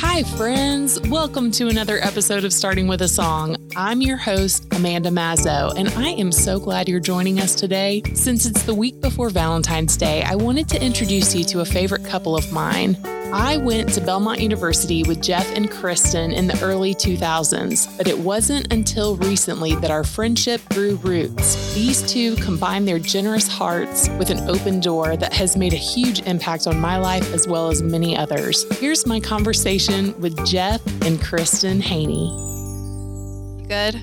Hi, friends. Welcome to another episode of Starting with a Song. I'm your host, Amanda Mazzo, and I am so glad you're joining us today. Since it's the week before Valentine's Day, I wanted to introduce you to a favorite couple of mine. I went to Belmont University with Jeff and Kristen in the early 2000s, but it wasn't until recently that our friendship grew roots. These two combined their generous hearts with an open door that has made a huge impact on my life as well as many others. Here's my conversation with Jeff and Kristen Haney. Good.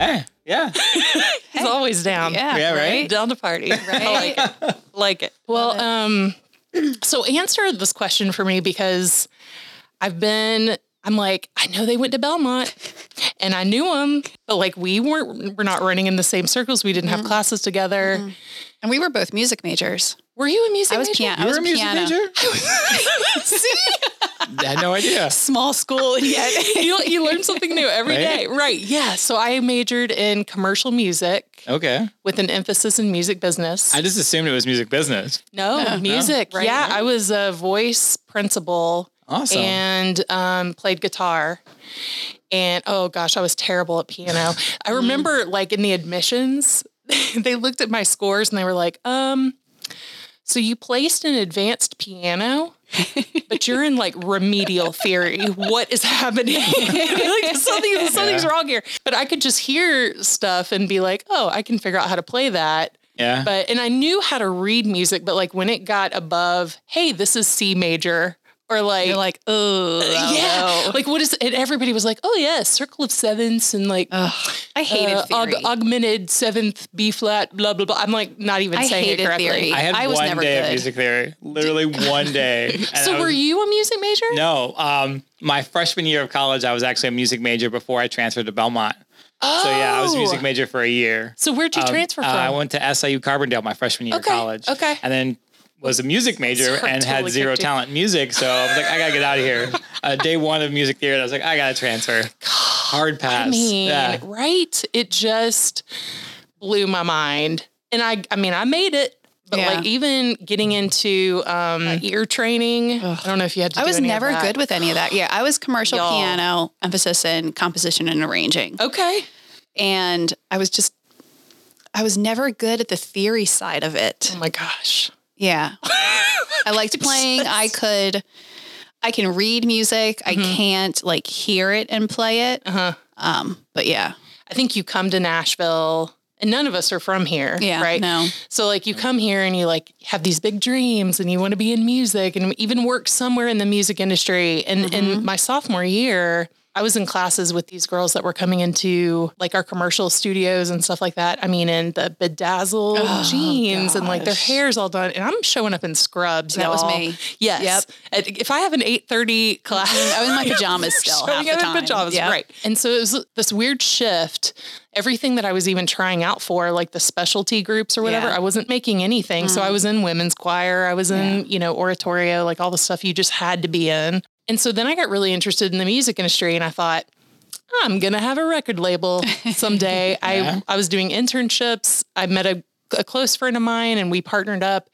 Hey, yeah. He's always down. Yeah. Yeah, right? Down to party. I like it. Like it. Well, um, so answer this question for me because I've been, I'm like, I know they went to Belmont and I knew them, but like we weren't, we're not running in the same circles. We didn't have mm-hmm. classes together. Mm-hmm. And we were both music majors. Were you a music I was major? piano. You I was were a music piano. major? I had no idea. Small school, and yet you, you learn something new every Right? day, right? Yeah. So I majored in commercial music Okay. with an emphasis in music business. I just assumed it was music business. no, music. right, yeah, right. I was a voice principal Awesome. and um, played guitar. And oh gosh, I was terrible at piano. I remember like in the admissions, they looked at my scores and they were like, um, so you placed an advanced piano, but you're in like remedial theory. What is happening? like something, something's Yeah. wrong here. But I could just hear stuff and be like, oh, I can figure out how to play that. yeah. But and I knew how to read music, but like when it got above, hey, this is C major, or like you're like, oh, yeah, like what is? And everybody was like, oh yeah, circle of sevenths and like I hated uh, aug- theory. augmented seventh B flat, blah blah blah. I'm like not even I saying it hated correctly. theory. I had I was one never day of music theory. Literally one day. So I were you a music major? No. Um, my freshman year of college, I was actually a music major before I transferred to Belmont. Oh. So yeah, I was a music major for a year. So where'd you Um, transfer uh, from? I went to SIU Carbondale my freshman year Okay, of college. okay. And then was a music major Sorry, and totally had zero kicked talent in music. So I was like, I gotta get out of here. Uh, day one of music theory, I was like, I gotta transfer. Hard pass. I mean, yeah. right? It just blew my mind. And I I mean, I made it. But Yeah. like even getting into um, ear training, I don't know if you had to. I do was any of never that. good with any of that. Yeah, I was commercial Y'all. piano, emphasis in composition and arranging. Okay. And I was just, I was never good at the theory side of it. Oh my gosh. Yeah. I liked playing. I could, I can read music. I can't like hear it and play it. Uh-huh. Um, but yeah. I think you come to Nashville and none of us are from here. Yeah, Right. no. So like you come here and you like have these big dreams and you want to be in music and even work somewhere in the music industry. And Mm-hmm. in my sophomore year, I was in classes with these girls that were coming into like our commercial studios and stuff like that. I mean, in the bedazzled oh, jeans and like their Oh, hair's all done. And I'm showing up in scrubs. That was y'all. me. Yes. Yep. If I have an 8:30 class, mm-hmm. I was in my pajamas still half showing the up time. in pajamas, Yep. right? And so it was this weird shift. Everything that I was even trying out for, like the specialty groups or whatever, Yeah. I wasn't making anything. So I mm. was in women's choir, I was in, you know, oratorio, like all the stuff you just had to be in. And so then I got really interested in the music industry and I thought, I'm gonna have a record label someday. Yeah. I I was doing internships. I met a a close friend of mine and we partnered up.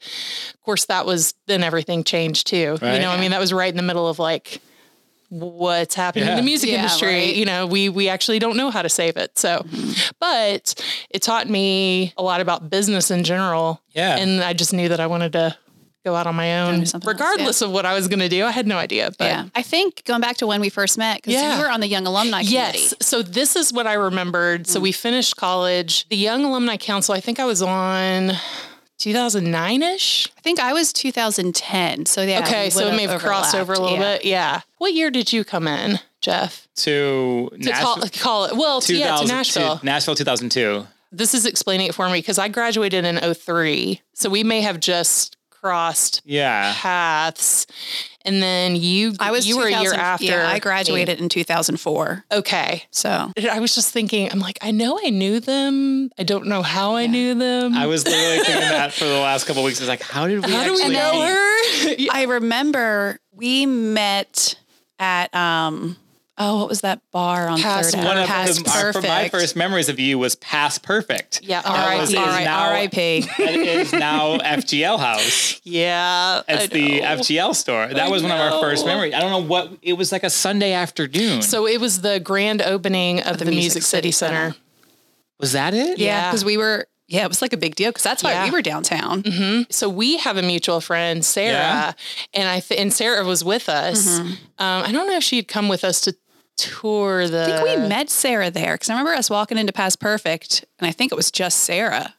Of course, that was then everything changed too. You Right. know, I mean, that was right in the middle of like what's happening in the music Yeah, industry. right. You know, we we actually don't know how to save it. So, but it taught me a lot about business in general. Yeah. And I just knew that I wanted to go out on my own, do something else, regardless of what I was going to do. I had no idea. But yeah. I think going back to when we first met, because Yeah. you were on the Young Alumni Committee. Yes. So this is what I remembered. So mm. we finished college. The Young Alumni Council, I think I was on 2009 ish. I think I was 2010. So yeah. Okay. So it may have crossed over a little overlapped, bit. Yeah. What year did you come in, Jeff? to To call, Nashville. call it, well, to, yeah, to 2000 Nashville. Nashville 2002. this is explaining it for me because I graduated in 03. So we may have just crossed Yeah. paths. And then you I was you were a year after. Yeah, I me. graduated in 2004. Okay. So I was just thinking, I'm like, I know I knew them. I don't know how I knew them. I was literally thinking that for the last couple of weeks. It's like, how did we how do we know meet? her? I remember we met at um oh, what was that bar on Past Third? One of Past the, our- Perfect. my first memories of you was Past Perfect. Yeah, R.I.P. R.I.P. It is now FGL House. Yeah, It's the FGL store. That I was one of our first know. memories. I don't know what it was like a Sunday afternoon. So it was the grand opening of, the, Music, City, Center. was that it? Yeah, Yeah. because we were. Yeah, it was like a big deal because that's why Yeah. we were downtown. So we have a mutual friend, Sarah, Yeah. and I th- and Sarah was with us. Um, I don't know if she'd come with us to tour the. I think we met Sarah there because I remember us walking into Past Perfect, and I think it was just Sarah.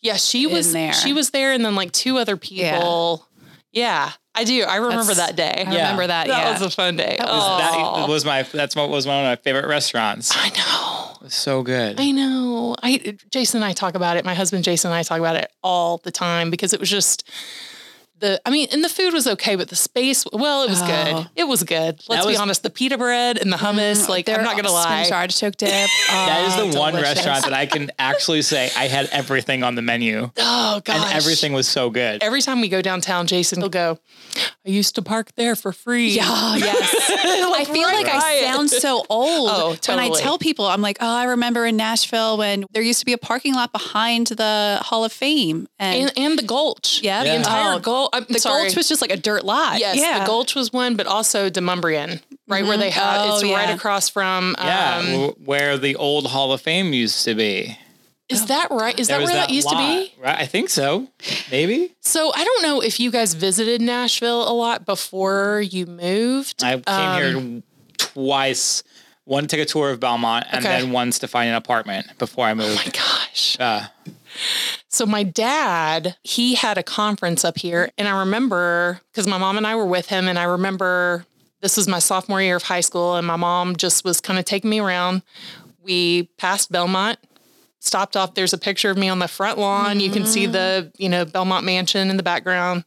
Yeah, she was there. She was there, and then like two other people. Yeah, I do. I remember That's- that day. I remember that. That yeah, was a fun day. Was Oh, that was my that's what was one of my favorite restaurants. I know. It was so good. I know. I Jason and I talk about it. My husband Jason and I talk about it all the time because it was just the I mean, and the food was okay, but the space well, it was Oh. good. It was good. Let's be honest. The pita bread and the hummus, mm, like I'm not gonna lie. Spinach artichoke dip. that is the Oh, one delicious. restaurant that I can actually say I had everything on the menu. Oh gosh. And everything was so good. Every time we go downtown, Jason will go, I used to park there for free. Yeah, yes. I feel right, like I sound so old Oh, when I tell people. I'm like, oh, I remember in Nashville when there used to be a parking lot behind the Hall of Fame, and, And, and the Gulch. yeah, The entire Oh, Gulch. I'm the sorry. Gulch was just like a dirt lot. Yes, yeah. the Gulch was one, but also Demonbreun, right where they have Oh, it's right across from. Um, yeah, w- where the old Hall of Fame used to be. is that right? Is There that where that, used to be? Right? I think so. Maybe. So I don't know if you guys visited Nashville a lot before you moved. I came Um, here twice. One to take a tour of Belmont, and Okay. then once to find an apartment before I moved. Oh my gosh. Uh, So my dad, he had a conference up here, and I remember because my mom and I were with him, and I remember this was my sophomore year of high school, and my mom just was kind of taking me around. We passed Belmont, stopped off. There's a picture of me on the front lawn. You can see the you know Belmont Mansion in the background,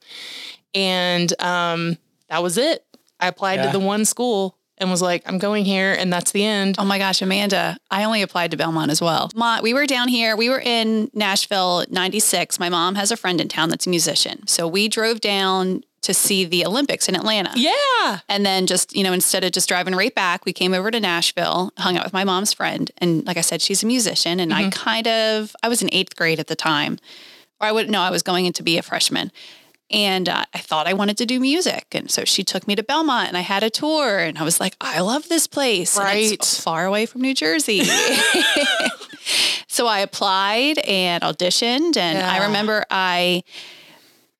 and um, that was it. I applied Yeah. to the one school and was like, I'm going here, and that's the end. Oh my gosh, Amanda, I only applied to Belmont as well. Ma, we were down here, we were in Nashville 96. My mom has a friend in town that's a musician. So we drove down to see the Olympics in Atlanta. Yeah. And then just, you know, instead of just driving right back, we came over to Nashville, hung out with my mom's friend. And like I said, she's a musician. And I mm-hmm. kind of, I was in eighth grade at the time. Or I wouldn't know, I was going in to be a freshman. And uh, I thought I wanted to do music. And so she took me to Belmont and I had a tour. And I was like, I love this place. Right. far away from New Jersey. so I applied and auditioned. And I remember I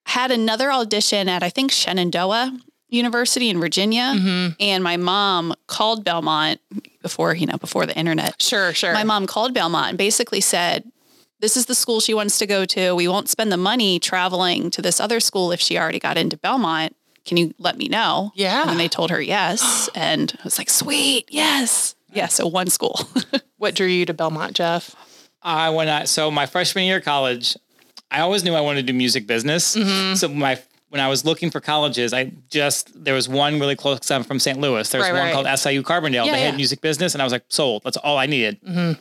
had another audition at I think Shenandoah University in Virginia, Mm-hmm. and my mom called Belmont before you know before the internet. Sure, sure. My mom called Belmont and basically said, "This is the school she wants to go to. We won't spend the money traveling to this other school if she already got into Belmont. Can you let me know?" Yeah. and they told her yes, and I was like, "Sweet, yes." Yeah, so one school. what drew you to Belmont, Jeff? I when I so my freshman year of college, I always knew I wanted to do music business. Mm-hmm. So my when I was looking for colleges, I just there was one really close. I'm from St. Louis. There's Right, one right. called SIU Carbondale. Yeah, they yeah. had music business, and I was like sold. That's all I needed. Mm-hmm.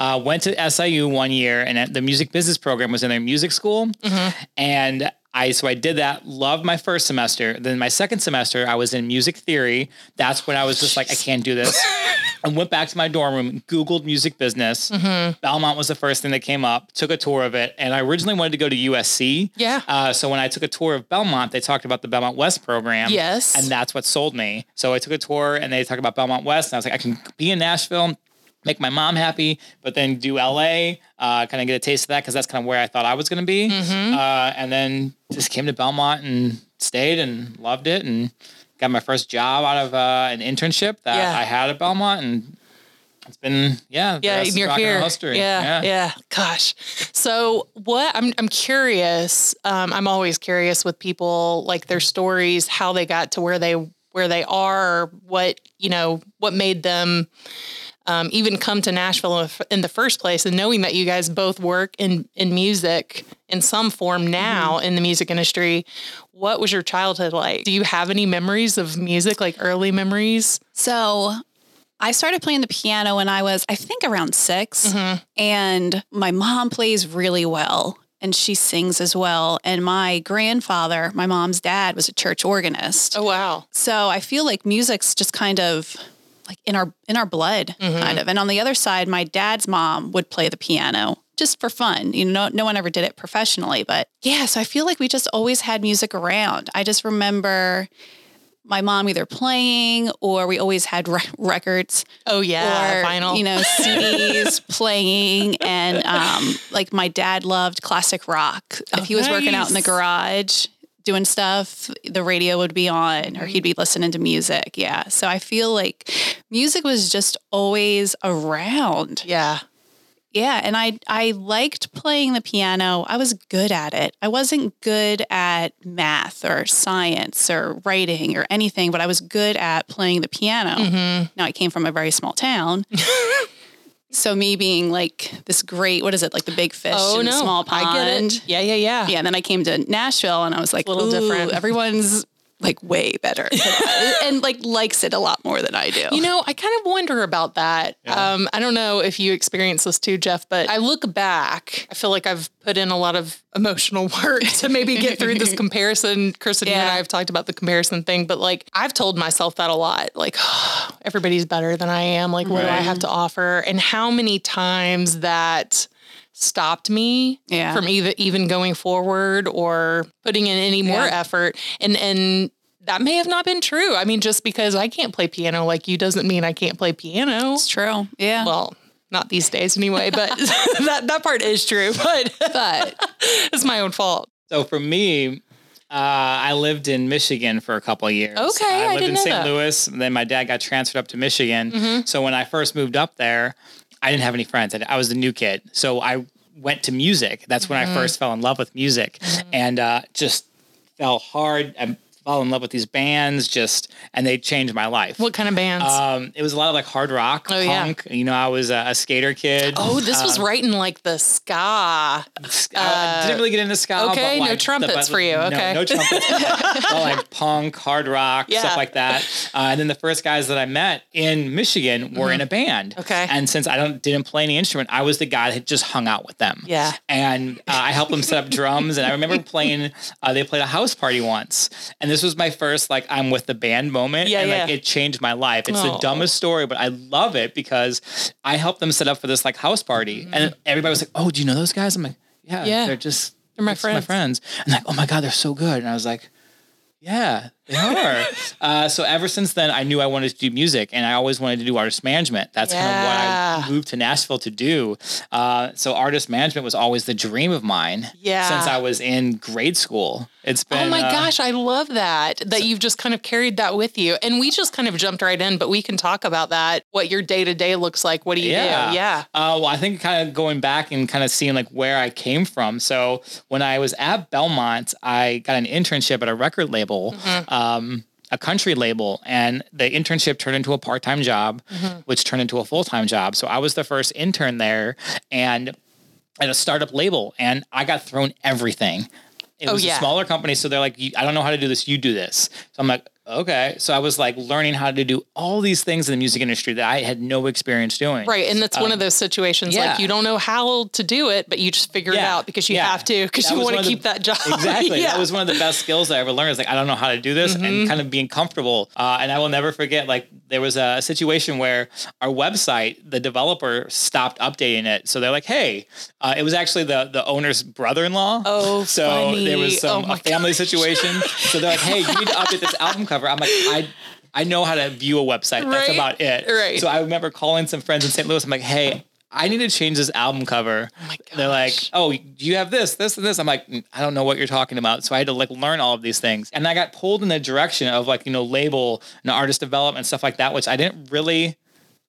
Uh, went to SIU one year, and the music business program was in their music school, Mm-hmm. and I so I did that. Loved my first semester. Then my second semester, I was in music theory. That's when I was just like, I can't do this. I went back to my dorm room, Googled music business. Mm-hmm. Belmont was the first thing that came up. Took a tour of it, and I originally wanted to go to USC. Yeah. Uh, so when I took a tour of Belmont, they talked about the Belmont West program. Yes. And that's what sold me. So I took a tour, and they talked about Belmont West, and I was like, I can be in Nashville. Make my mom happy, but then do LA, uh, kind of get a taste of that because that's kind of where I thought I was going to be. Mm-hmm. Uh, and then just came to Belmont and stayed and loved it and got my first job out of uh, an internship that Yeah. I had at Belmont. And it's been, yeah, Yeah, you're rock and roll here. history. Yeah, yeah, Gosh. So what? I'm I'm curious. Um, I'm always curious with people, like their stories, how they got to where they where they are, what you know, what made them um, even come to Nashville in the first place. And knowing that you guys both work in in music in some form now in the music industry, what was your childhood like? Do you have any memories of music, like early memories? So I started playing the piano when I was, I think, around 6 And my mom plays really well and she sings as well. And my grandfather, my mom's dad, was a church organist. Oh wow. So I feel like music's just kind of like in our in our blood kind of. And on the other side, my dad's mom would play the piano just for fun. You know, no one ever did it professionally, but yeah, so I feel like we just always had music around. I just remember my mom either playing or we always had re- records Oh yeah, or vinyl. you know CDs playing, and um, like my dad loved classic rock. If he was working out in the garage doing stuff, the radio would be on, or he'd be listening to music. Yeah, so I feel like music was just always around. yeah. Yeah, and I I liked playing the piano. I was good at it. I wasn't good at math or science or writing or anything, but I was good at playing the piano. Mm-hmm. Now I came from a very small town. so me being like this great, what is it, like the big fish Oh in no, the small pond. I get it. Yeah, yeah, yeah. Yeah, and then I came to Nashville and I was like, a little "Ooh, different." Everyone's like way better and like likes it a lot more than I do. You know, I kind of wonder about that. Um, I don't know if you experience this too, Jeff, but I look back, I feel like I've put in a lot of emotional work to maybe get through this comparison. Kristen, you and I have talked about the comparison thing, but like I've told myself that a lot. Like, everybody's better than I am. Like, what do I have to offer? And how many times that stopped me Yeah. from even even going forward or putting in any more Yeah. effort and and that may have not been true. I mean, just because I can't play piano like you doesn't mean I can't play piano. it's true. Yeah. Well, not these days anyway, but that, that part is true, but but it's my own fault. So for me, uh, I lived in Michigan for a couple of years. Okay, I I lived didn't in St. that. Mm-hmm. Louis. and Then my dad got transferred up to Michigan. So when I first moved up there, I didn't have any friends. I, I was the new kid. So I went to music. That's when Mm-hmm. I first fell in love with music, and uh, just fell hard. I fell in love with these bands. Just and they changed my life. What kind of bands? Um, it was a lot of like hard rock, Oh, yeah. punk. You know, I was a, a skater kid. oh, this was right in like the ska. I didn't really get into ska. uh, okay, but no like trumpets but- for you, okay. No, trumpets. but like punk, hard rock, Yeah. stuff like that. Uh, and then the first guys that I met in Michigan were in a band. Mm-hmm. Okay. And since I don't didn't play any instrument, I was the guy that just hung out with them. Yeah. And uh, I helped them set up drums. And I remember playing. Uh, they played a house party once, and this was my first like I'm with the band moment. Yeah, and like it changed my life. It's the dumbest story, but I love it because I helped them set up for this like house party, and everybody was like, "Oh, do you know those guys?" I'm like, "Yeah, Mm-hmm. Yeah. they're just." They're my friends. My friends. And like, oh my God, they're so good. And I was like, yeah, they are. uh, so ever since then, I knew I wanted to do music and I always wanted to do artist management. That's kind of what I moved to Nashville to do. Uh, so artist management was always the dream of mine Yeah. since I was in grade school. It's been, Oh my uh, gosh, I love that. That you've just kind of carried that with you. And we just kind of jumped right in, but we can talk about that. What your day to day looks like. What do you Yeah. do? Yeah. Uh, well, I think kind of going back and kind of seeing like where I came from. So when I was at Belmont, I got an internship at a record label, um, a country label, and the internship turned into a part time job, which turned into a full time job. So I was the first intern there, and at a startup label, and I got thrown everything. It Oh, was yeah. a smaller company, so they're like, "I don't know how to do this. You do this." So I'm like, "Okay." So I was like learning how to do all these things in the music industry that I had no experience doing. Right. And that's one of those situations Um, yeah. like you don't know how to do it, but you just figure it out because you Yeah. have to, because you want to of the- keep that job. Exactly. yeah. That was one of the best skills I ever learned. Is like I don't know how to do this, Mm-hmm. and kind of being comfortable. Uh, and I will never forget. Like there was a situation where our website, the developer stopped updating it. So they're like, "Hey," uh, it was actually the the owner's brother-in-law. Oh, so funny. there was some Oh a family situation. so they're like, "Hey, you need to update this album cover." I'm like, I. I know how to view a website. That's Right. about it. Right. So I remember calling some friends in St. Louis. I'm like, hey, I need to change this album cover. Oh They're like, oh, you have this, this, and this? I'm like, "Mm, I don't know what you're talking about. So I had to like learn all of these things. And I got pulled in the direction of like, you know, label and artist development, stuff like that, which I didn't really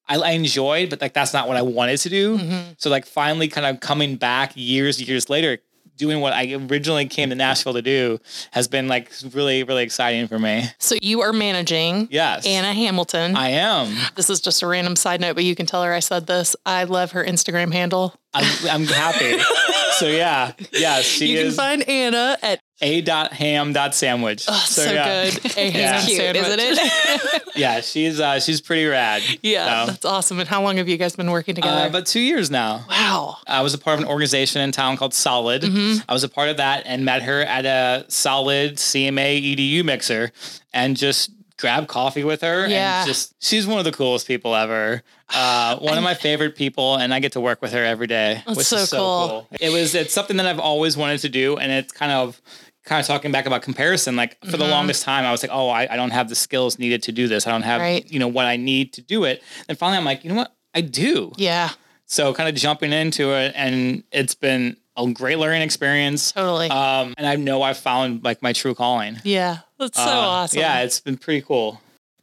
I, I enjoyed, but like that's not what I wanted to do. Mm-hmm. So like finally kind of coming back years, years later, doing what I originally came to Nashville to do has been like really, really exciting for me. So you are managing Yes. Anna Hamilton. I am. this is just a random side note, but you can tell her I said this. I love her Instagram handle. I'm, I'm happy. so yeah, yeah, she You can is find Anna at a dot ham dot sandwich. oh, so, yeah. good. A Yeah. ham Cute, sandwich. isn't it? Yeah, she's uh, she's pretty rad. yeah, So, that's awesome. And how long have you guys been working together? uh, but two years now. wow. I was a part of an organization in town called Solid. Mm-hmm. I was a part of that and met her at a Solid CMA EDU mixer and just grab coffee with her Yeah. and just she's one of the coolest people ever. Uh, one of my favorite people, and I get to work with her every day, That's which so is so cool. cool. It was it's something that I've always wanted to do, and it's kind of kind of talking back about comparison. Like for Mm-hmm. the longest time, I was like, oh, I, I don't have the skills needed to do this. I don't have Right. you know what I need to do it. And finally, I'm like, you know what, I do. Yeah, So kind of jumping into it, and it's been a great learning experience. totally. Um, and I know I've found like my true calling. yeah, that's so Uh, awesome. Yeah, it's been pretty cool.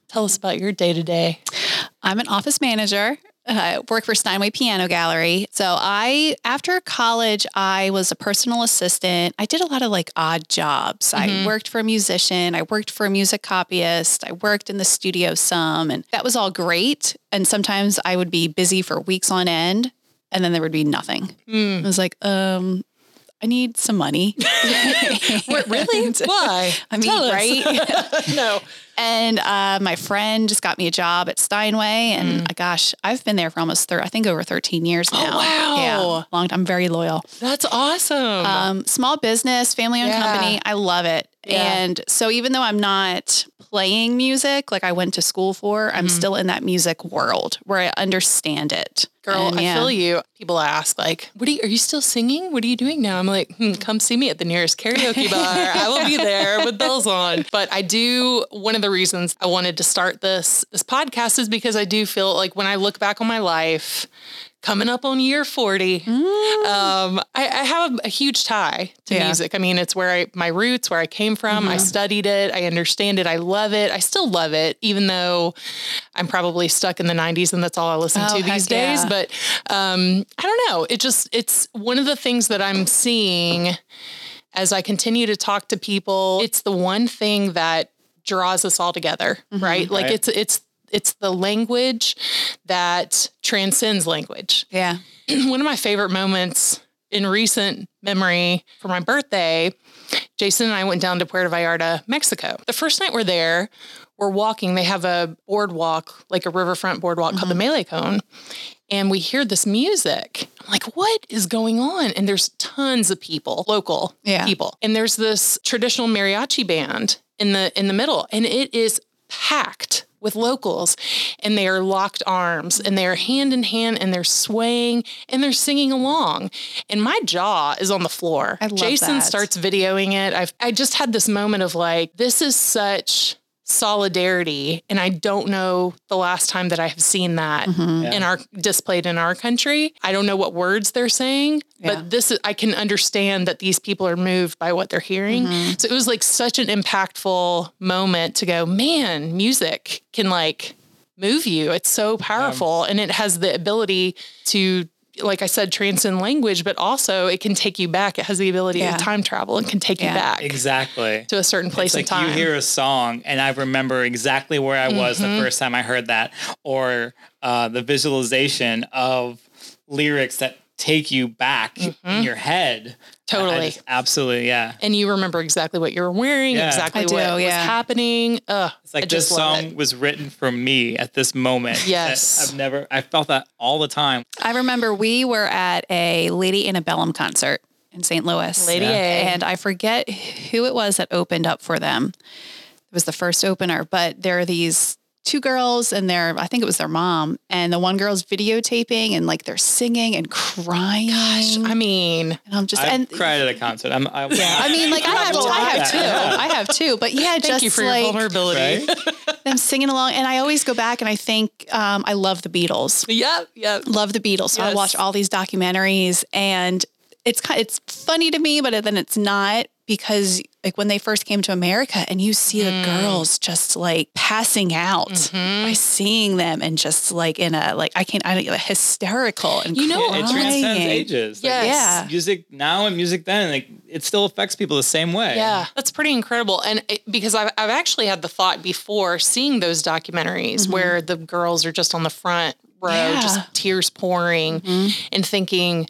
Tell us about your day to day. I'm an office manager. I work for Steinway Piano Gallery. So I, after college, I was a personal assistant. I did a lot of like odd jobs. I mm-hmm. worked for a musician. I worked for a music copyist. I worked in the studio some, and that was all great. And sometimes I would be busy for weeks on end, and then there would be nothing. Hmm. I was like, um, I need some money. really? Why? I mean, Tell right? no. And uh, my friend just got me a job at Steinway, and uh, gosh, I've been there for almost thir- I think over thirteen years now. Mm. Oh, wow. Yeah, long. I'm very loyal. That's awesome. Um, small business, family owned Yeah. company. I love it. Yeah. And so even though I'm not playing music like I went to school for, I'm still in that music world where I understand it. Girl, And, I feel you. People ask, like, "What are you? Are you still singing? What are you doing now?" I'm like, hmm, "Come see me at the nearest karaoke bar. I will be there with bells on." But I do. One of the reasons I wanted to start this this podcast is because I do feel like when I look back on my life, coming up on year forty, um, I, I have a huge tie to Yeah. music. I mean, it's where I my roots, where I came from. I studied it. I understand it. I love it. I still love it, even though I'm probably stuck in the 90s and that's all I listen Oh, to these heck yeah. days. But um, I don't know. It just it's one of the things that I'm seeing as I continue to talk to people. It's the one thing that draws us all together, right? Like Right. it's it's it's the language that transcends language Yeah. one of my favorite moments in recent memory for my birthday, Jason and I went down to Puerto Vallarta, Mexico. The first night we're there, we're walking. They have a boardwalk, like a riverfront boardwalk called the Malecon. And we hear this music. I'm like, what is going on? And there's tons of people, local Yeah. people. And there's this traditional mariachi band in the in the middle. And it is packed with locals and they are locked arms and they are hand in hand and they're swaying and they're singing along and my jaw is on the floor I love jason that. starts videoing it i've i just had this moment of like this is such solidarity. And i don't know the last time that i have seen that Mm-hmm. in our displayed in our country. I don't know what words they're saying Yeah. but this is i can understand that these people are moved by what they're hearing. Mm-hmm. so it was like such an impactful moment to go man music can like move you. It's so powerful. And it has the ability to like i said transcend language but also it can take you back it has the ability Yeah. to time travel and can take Yeah. you back Exactly. to a certain place It's like in time you hear a song, and I remember exactly where I was Mm-hmm. the first time I heard that, or uh, the visualization of lyrics that take you back in your head. I- I. Totally. just- absolutely, yeah. and you remember exactly what you were wearing Yeah. exactly I do, what was happening Ugh, It's like I this just love song it. was written for me at this moment. Yes. I've never, I felt that all the time. I remember we were at a Lady Antebellum concert in St. Louis. Lady Yeah. A. And I forget who it was that opened up for them. It was the first opener, but there are these two girls and their I think it was their mom and the one girl's videotaping and like they're singing and crying. Gosh, I mean and I'm just I've and cried at a concert. I'm, I, yeah, I mean like I have will I have too. that. I have too. But yeah, thank just you for like your vulnerability right? them singing along. And I always go back and I think um, I love the Beatles. yep yep love the Beatles. So I watch all these documentaries and it's kind it's funny to me, but then it's not because like when they first came to America and you see Mm. the girls just like passing out Mm-hmm. by seeing them and just like in a like I can't I don't hysterical and You know, it transcends crying. ages. Like, Yes. Yeah. music now and music then, like it still affects people the same way. Yeah, that's pretty incredible. And it, because I've, I've actually had the thought before seeing those documentaries where the girls are just on the front row, Yeah. just tears pouring, and thinking,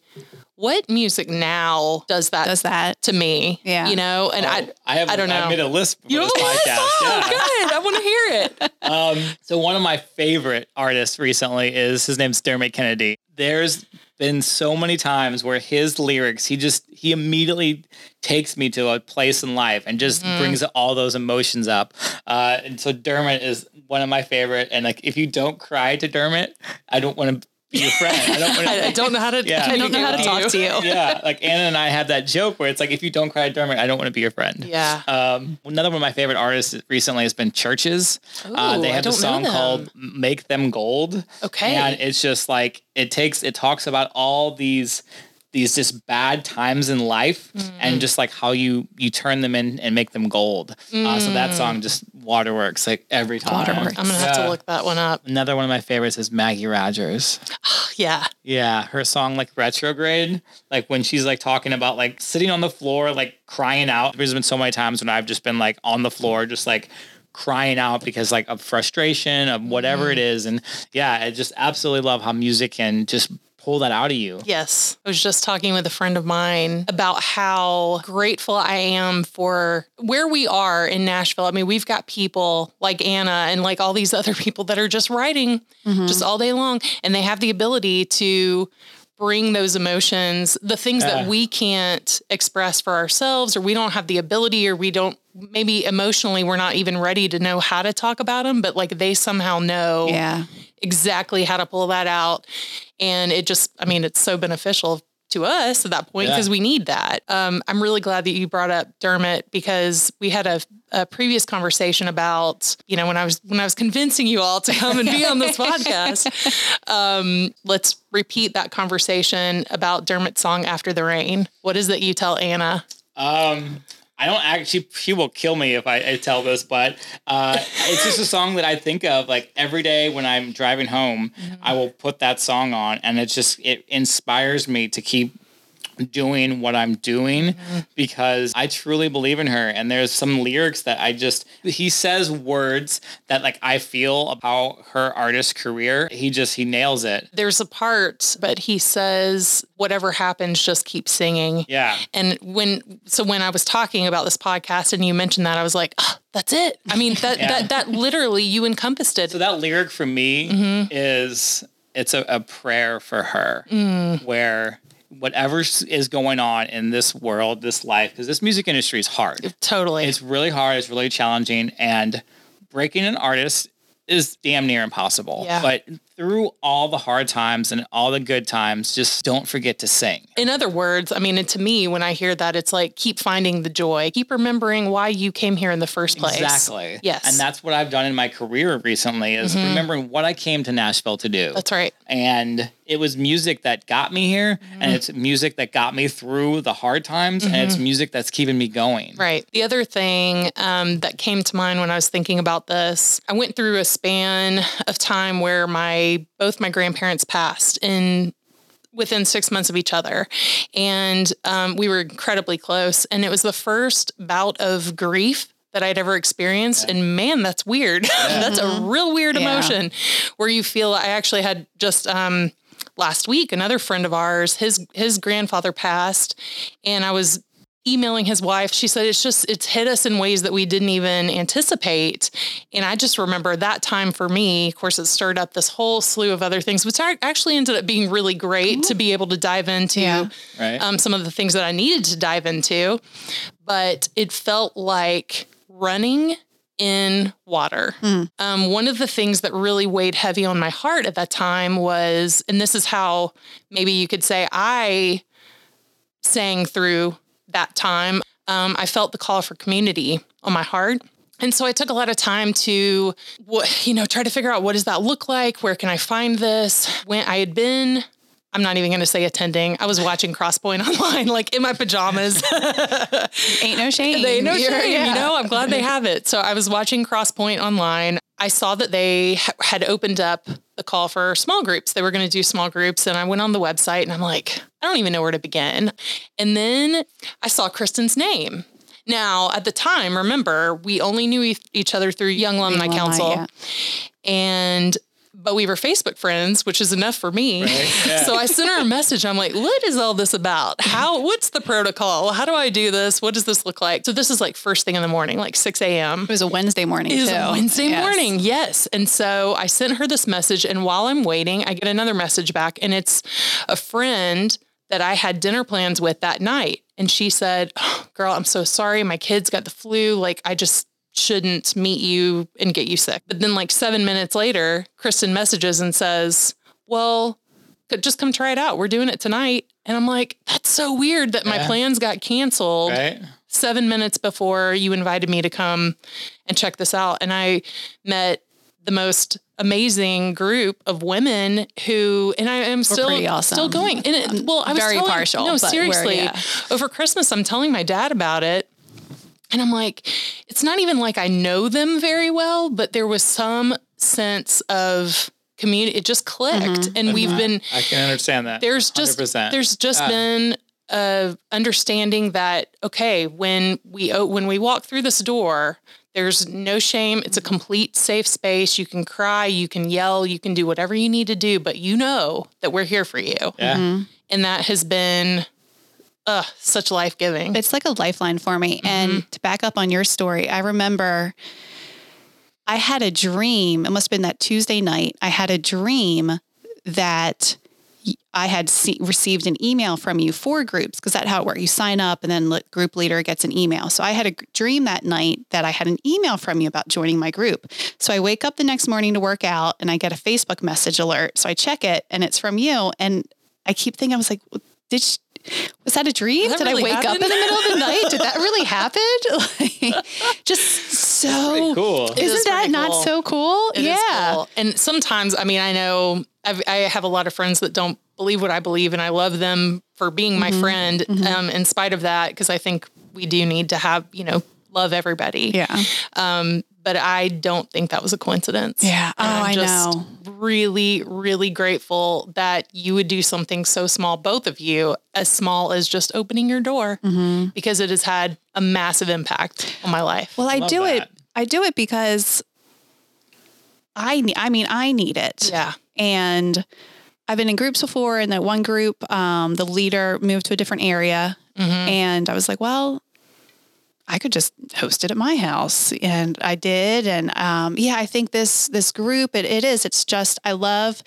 what music now does that Does that? to me? Yeah. You know, and I Oh, I have I don't know. I made a list for you this podcast. Oh, yeah. good. I want to hear it. Um, so one of my favorite artists recently is his name's Dermot Kennedy. There's been so many times where his lyrics, he just he immediately takes me to a place in life and just Mm-hmm. brings all those emotions up. Uh, and so Dermot is one of my favorite. And like, if you don't cry to Dermot, I don't want to be your friend. I don't want I, I don't know how to. Yeah. I don't know how to talk with to you. yeah, like Anna and I have that joke where it's like, if you don't cry to Dermot, I don't want to be your friend. Yeah. Um, another one of my favorite artists recently has been CHVRCHES. uh, they have a song called "Make Them Gold." Okay. and it's just like it takes it talks about all these these just bad times in life Mm. and just like how you you turn them in and make them gold. Uh, so that song just waterworks like every time. Waterworks. I'm gonna have Yeah. to look that one up. Another one of my favorites is Maggie Rogers. Yeah. Yeah, her song like retrograde, like when she's like talking about like sitting on the floor, like crying out. There's been so many times when I've just been like on the floor, just like crying out because like of frustration, of whatever mm. it is. And yeah, I just absolutely love how music can just pull that out of you. Yes. I was just talking with a friend of mine about how grateful I am for where we are in Nashville. I mean, we've got people like Anna and like all these other people that are just writing mm-hmm. just all day long, and they have the ability to bring those emotions, the things that we can't express for ourselves, or we don't have the ability, or we don't maybe emotionally we're not even ready to know how to talk about them, but like they somehow know Yeah. exactly how to pull that out. And it just, I mean, it's so beneficial to us at that point Yeah. because we need that. Um, I'm really glad that you brought up Dermot because we had a, a previous conversation about, you know, when I was when I was convincing you all to come and be on this podcast. Um, let's repeat that conversation about Dermot's song "After the Rain." What is that you tell Anna? Um, I don't actually. She will kill me if I, I tell this, but uh, it's just a song that I think of like every day when I'm driving home. I will put that song on, and it just it inspires me to keep doing what I'm doing because I truly believe in her. And there's some lyrics that I just he says words that like I feel about her artist career. He just he nails it. There's a part, but he says, "Whatever happens, just keep singing." Yeah. And when so when I was talking about this podcast and you mentioned that, I was like, "Ah, that's it. I mean, that Yeah. that that literally you encompassed it. So that lyric for me is it's a, a prayer for her where whatever is going on in this world, this life, because this music industry is hard. totally. It's really hard, it's really challenging, and breaking an artist is damn near impossible. Yeah. But through all the hard times and all the good times, just don't forget to sing. In other words, I mean, to me, when I hear that, it's like keep finding the joy, keep remembering why you came here in the first place. Exactly. Yes. Mm-hmm. And that's what I've done in my career recently is remembering what I came to Nashville to do. That's right. and it was music that got me here Mm-hmm. and it's music that got me through the hard times and it's music that's keeping me going Right. The other thing um, that came to mind when I was thinking about this, I went through a span of time where my both my grandparents passed in within six months of each other, and um, we were incredibly close. And it was the first bout of grief that I'd ever experienced. And man, that's weird. that's a real weird Yeah. emotion where you feel. I actually had just. Um, Last week, another friend of ours, his his grandfather passed, and I was emailing his wife. She said it's just it's hit us in ways that we didn't even anticipate. And i just remember that time for me of course it stirred up this whole slew of other things which actually ended up being really great to be able to dive into Yeah. right. um, some of the things that i needed to dive into. But it felt like running in water. Um, one of the things that really weighed heavy on my heart at that time was, and this is how maybe you could say I sang through that time. Um, I felt the call for community on my heart. And so I took a lot of time to, what you know, try to figure out what does that look like? Where can I find this? When I had been, I'm not even going to say attending. I was watching Crosspoint online, like in my pajamas. Ain't no shame. They know You're- shame, yeah. you know. I'm glad they have it. So I was watching Crosspoint online. I saw that they ha- had opened up the call for small groups. They were going to do small groups, and I went on the website and I'm like, I don't even know where to begin. And then I saw Kristen's name. Now, at the time, remember, we only knew e- each other through Young Alumni Alumni, Council, yeah. and but we were Facebook friends, which is enough for me. Right, yeah. So I sent her a message. I'm like, what is all this about? How, what's the protocol? How do I do this? What does this look like? So this is like first thing in the morning, like 6 a.m. It was a Wednesday morning. It was too. a Wednesday Yes. morning, yes. And so I sent her this message, and while I'm waiting, I get another message back, and it's a friend that I had dinner plans with that night. And she said, "Oh, Girl, I'm so sorry. My kids got the flu. Like, I just shouldn't meet you and get you sick. But then, like, seven minutes later, Kristen messages and says, Well, just come try it out. We're doing it tonight. And I'm like, That's so weird that my Yeah. plans got canceled Right? seven minutes before you invited me to come and check this out. And I met the most amazing group of women who, and I am still awesome. still going. And it, well, I was very telling- partial, No, but we're- seriously. yeah. Over Christmas, I'm telling my dad about it. And I'm like, it's not even like I know them very well, but there was some sense of community. It just clicked. Mm-hmm. And we've been I can understand that. there's just 100%. there's just Yeah. been a understanding that okay when we when we walk through this door there's no shame it's a complete safe space you can cry you can yell you can do whatever you need to do but you know that we're here for you yeah. Mm-hmm. and that has been uh such life-giving It's like a lifeline for me. And to back up on your story, I remember I had a dream. It must have been that Tuesday night. I had a dream that I had see, received an email from you for groups because that's how it works. You sign up and then the group leader gets an email. So I had a dream that night that I had an email from you about joining my group. So I wake up the next morning to work out and I get a Facebook message alert. So I check it and it's from you. And I keep thinking, I was like, did she, was that a dream? Did that Did really I wake up in the middle of the night? Did that really happen? Like, just so cool. Is Isn't that pretty not so cool? It is yeah. cool. And sometimes, I mean, I know I've, I have a lot of friends that don't believe what I believe, and I love them for being my Mm-hmm. friend um, in spite of that, because I think we do need to have, you know, love everybody. Yeah. Um, but I don't think that was a coincidence. Yeah. And Oh, I'm I just know. really, really grateful that you would do something so small, both of you, as small as just opening your door, Mm-hmm. because it has had a massive impact on my life. Well, I Love do it. I do it because I need. I mean, I need it. yeah. And I've been in groups before, and that one group, um, the leader moved to a different area, and I was like, well. I could just host it at my house, and I did. And um, yeah, I think this this group it, it is. It's just I love.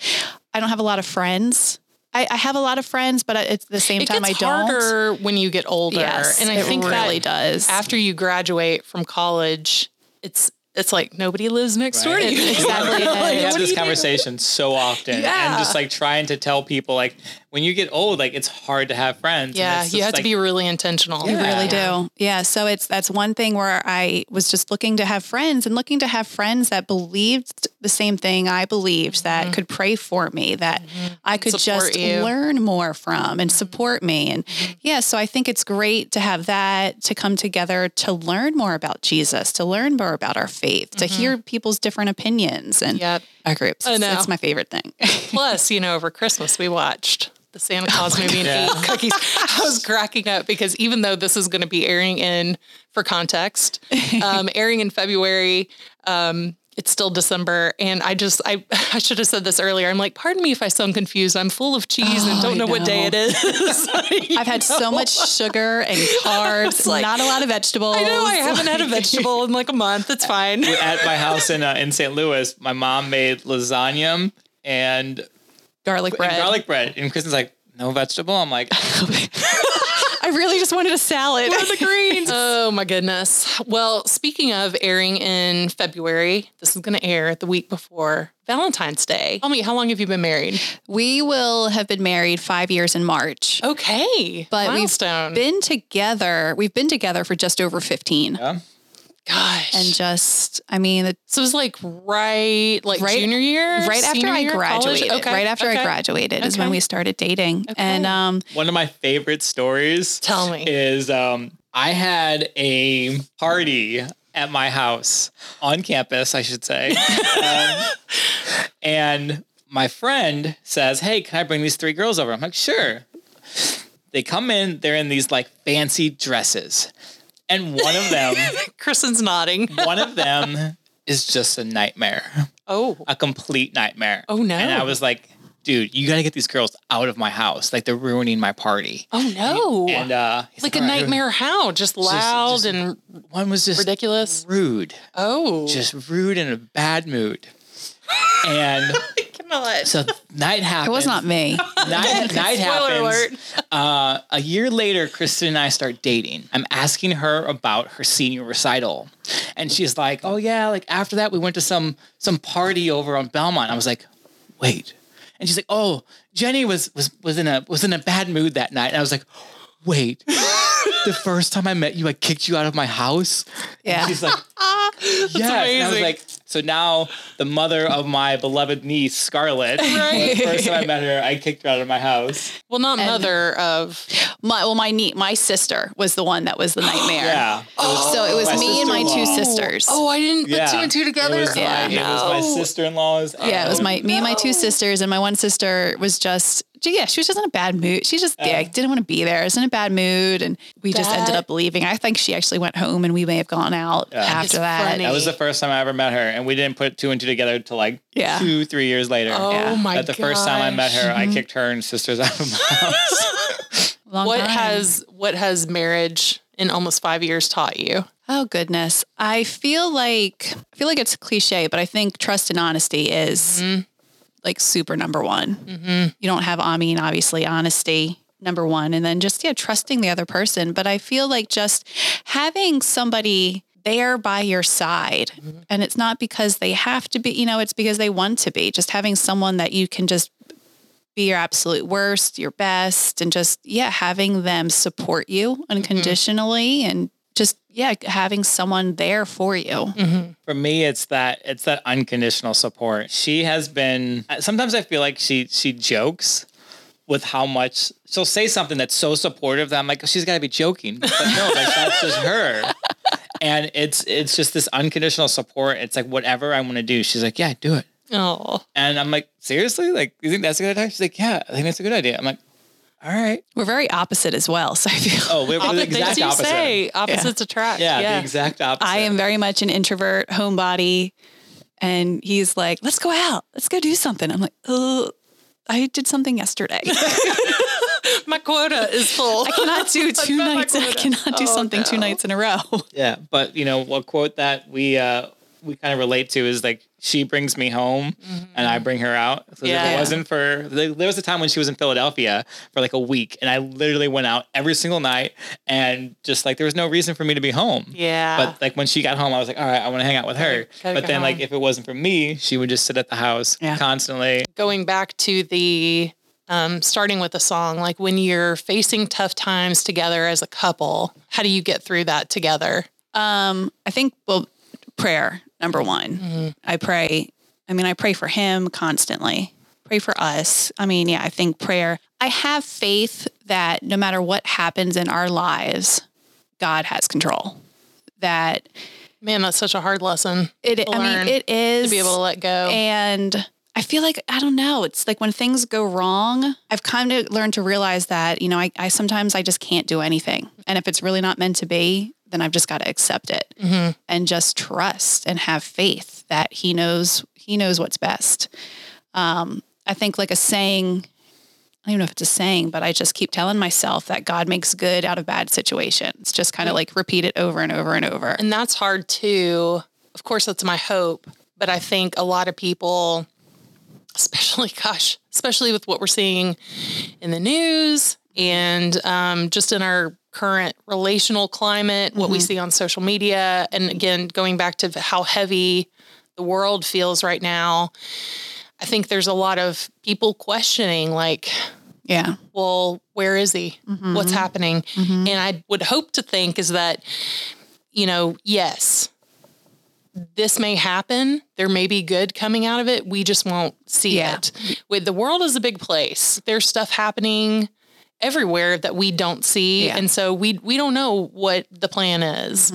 I don't have a lot of friends. I, I have a lot of friends, but at the same It time, I don't. harder when you get older, Yes, and I it think really that does. After you graduate from college, it's it's like nobody lives next door to you. Exactly. Like, we have this you do? conversation so often Yeah. and just like trying to tell people like when you get old like it's hard to have friends Yeah, it's you just, have to be really intentional. You really do. Yeah. So it's that's one thing where I was just looking to have friends and looking to have friends that believed the same thing I believed that mm-hmm. could pray for me, that mm-hmm. I could Support just you. learn more from and support me. And mm-hmm. yeah, so I think it's great to have that to come together to learn more about Jesus, to learn more about our faith, to hear people's different opinions and Yep. our groups. I It's, know. it's my favorite thing. Plus, you know, over Christmas we watched the Santa Claus movie and God. ate cookies. I was cracking up because even though this is going to be airing in, for context, um, airing in February, um, it's still December, and I just I I should have said this earlier. I'm like, pardon me if I sound confused. I'm full of cheese and Oh, don't I know, what day know. it is. I've had so much sugar and carbs, like- not a lot of vegetables. I know I haven't had a vegetable in like a month. It's fine. at my house in uh, in St. Louis my mom made lasagna and, garlic and bread. garlic bread and Kristen's like no vegetable I'm like I really just wanted a salad. the greens. Oh my goodness. Well, speaking of airing in February, this is going to air the week before Valentine's Day. Tell me, how long have you been married? we will have been married five years in March, Okay, but milestone. we've been together. We've been together for just over fifteen, yeah. Gosh, and just I mean, the, so it was like right, like Right- junior year, right after I graduated. Okay, Right after okay. I graduated is when we started dating, and um, one of my favorite stories Tell me. is um I had a party at my house on campus I should say. Um, and my friend says hey can I bring these three girls over? I'm like sure. They come in they're in these like fancy dresses and one of them Kristen's nodding. one of them is just a nightmare, Oh. a complete nightmare. Oh, no. And I was like, dude, you got to get these girls out of my house. Like they're ruining my party. Oh no. And uh, he's like a "All right." nightmare how? Just loud just- and One was just ridiculous. rude, Oh. just rude in a bad mood. And so night happens. It was not me. night, night happens. Uh, a year later, Kristen and I start dating. I'm asking her about her senior recital, and she's like, "Oh yeah, like after that, we went to some some party over on Belmont." I was like, "Wait," and she's like, "Oh, Jenny was was was in a was in a bad mood that night," and I was like, "Wait." the first time I met you, I kicked you out of my house. Yeah. And she's like, yes. And I was like, so now the mother of my beloved niece, Scarlett, the first time I met her, I kicked her out of my house. well, not mother of. My well, my nie- my sister was the one that was the nightmare. Yeah. It was, So it was oh, me and my two sisters. Oh, I didn't put yeah. two and two together. It was, Yeah. my, it was my No. sister-in-law's. Yeah, it was uh, my me and my two sisters, and my one sister was just yeah, she was just in a bad mood. She just yeah, didn't want to be there. Was in a bad mood, and we just ended up leaving. I think she actually went home, and we may have gone out It's after that. funny. That was the first time I ever met her, and we didn't put two and two together till like Yeah. two, three years later. Oh Yeah. my At the first time I met her, I kicked her and sisters out of my house. Long What time. has what has marriage in almost five years taught you? Oh goodness. I feel like I feel like it's cliche, but I think trust and honesty is mm-hmm. Like super number one. Mm-hmm. You don't have I mean obviously honesty number one and then just yeah trusting the other person, but I feel like just having somebody there by your side mm-hmm. and it's not because they have to be, you know, it's because they want to be. Just having someone that you can just be your absolute worst, your best, and just, yeah, having them support you mm-hmm. unconditionally and just, yeah, having someone there for you. Mm-hmm. For me, it's that it's that unconditional support. She has been. Sometimes I feel like she she jokes with how much she'll say something that's so supportive that I'm like, she's got to be joking, but no, like, that's just her. And it's it's just this unconditional support. It's like whatever I want to do. She's like, yeah, do it. Oh, And I'm like, seriously? Like, you think that's a good idea? She's like, yeah, I think that's a good idea. I'm like, all right. We're very opposite as well. So I feel Oh, we're, we're the exact things you opposite. say. Opposites attract. Yeah, Yeah. the exact opposite. I am very much an introvert, homebody. And he's like, let's go out. Let's go do something. I'm like, oh, I did something yesterday. My quota is full. I cannot do two nights. I cannot do Oh, something two nights in a row. Yeah, but you know, what we'll quote that we uh we kind of relate to is like she brings me home and I bring her out. So if Yeah. it wasn't for there there was a time when she was in Philadelphia for like a week and I literally went out every single night and just like there was no reason for me to be home. Yeah. But like when she got home, I was like, all right, I want to hang out with her. Gotta But go then like if it wasn't for me, she would just sit at the house Yeah. constantly. going back to the um, starting with a song, like when you're facing tough times together as a couple, how do you get through that together? Um, I think well, prayer number one. Mm-hmm. I pray. I mean, I pray for him constantly. Pray for us. I mean, yeah, I think prayer. I have faith that no matter what happens in our lives, God has control. That Man, that's such a hard lesson it. I mean, it is to be able to let go. and I feel like I don't know. It's like when things go wrong, I've kind of learned to realize that you know I, I sometimes I just can't do anything, and if it's really not meant to be, then I've just got to accept it and just trust and have faith that He knows He knows what's best. Um, I think like a saying. I don't even know if it's a saying, but I just keep telling myself that God makes good out of bad situations. Just kind of like repeat it over and over and over. And that's hard too. Of course, that's my hope. But I think a lot of people, especially, gosh, especially with what we're seeing in the news and um, just in our current relational climate, what we mm-hmm. see on social media, and again, going back to how heavy the world feels right now, I think there's a lot of people questioning, like, Yeah. well, where is he? Mm-hmm. What's happening? Mm-hmm. And I would hope to think is that, you know, yes, this may happen. There may be good coming out of it. We just won't see Yeah. it. With the world is a big place. There's stuff happening everywhere that we don't see. Yeah. And so we we don't know what the plan is.